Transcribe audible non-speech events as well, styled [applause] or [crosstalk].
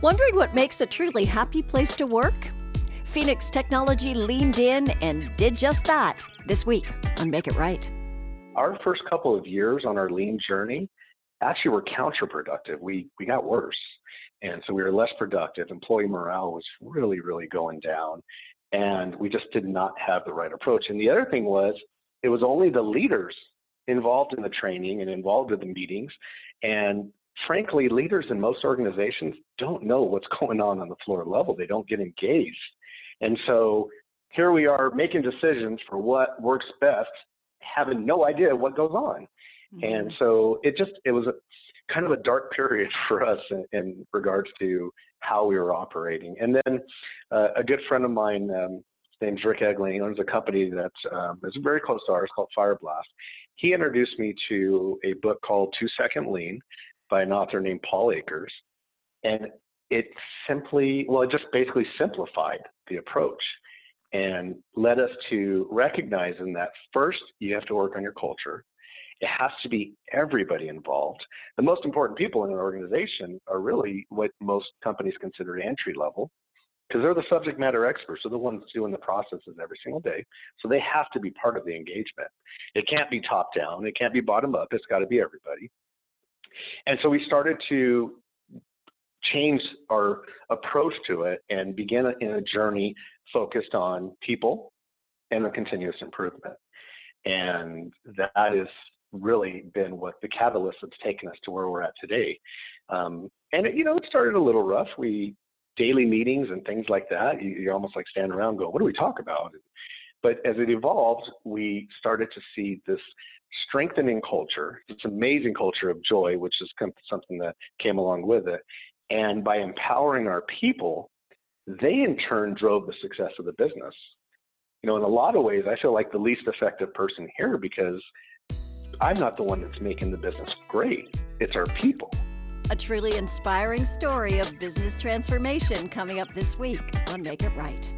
Wondering what makes a truly happy place to work? Phoenix Technology leaned in and did just that this week on Make It Right. Our first couple of years on our lean journey actually were counterproductive. We, we got worse. And so we were less productive. Employee morale was really, really going down. And we just did not have the right approach. And the other thing was, it was only the leaders involved in the training and involved in the meetings. And frankly, leaders in most organizations don't know what's [laughs] going on on the floor level. They don't get engaged. And so here we are making decisions for what works best, having no idea what goes on. Mm-hmm. And so it just, it was a kind of a dark [laughs] period for us in, in regards to how we were operating. And then uh, a good friend of mine, um, his name's Rick Egling, he owns a company that um, is very close to ours called Fireblast. He introduced me to a book called Two Second Lean by an author named Paul Akers. And it simply, well, it just basically simplified the approach and led us to recognizing that first you have to work on your culture. It has to be everybody involved. The most important people in an organization are really what most companies consider entry level because they're the subject matter experts. They're the ones doing the processes every single day. So they have to be part of the engagement. It can't be top down. It can't be bottom up. It's got to be everybody. And so we started to change our approach to it and begin in a journey focused on people and the continuous improvement. And that has really been what the catalyst that's taken us to where we're at today. Um, and it, you know, it started a little rough. We daily meetings and things like that. You, you're almost like standing around going, "What do we talk about?" But as it evolved, we started to see this strengthening culture, this amazing culture of joy, which is something that came along with it. And by empowering our people, they in turn drove the success of the business. You know, in a lot of ways, I feel like the least effective person here because I'm not the one that's making the business great. It's our people. A truly inspiring story of business transformation coming up this week on Make It Right.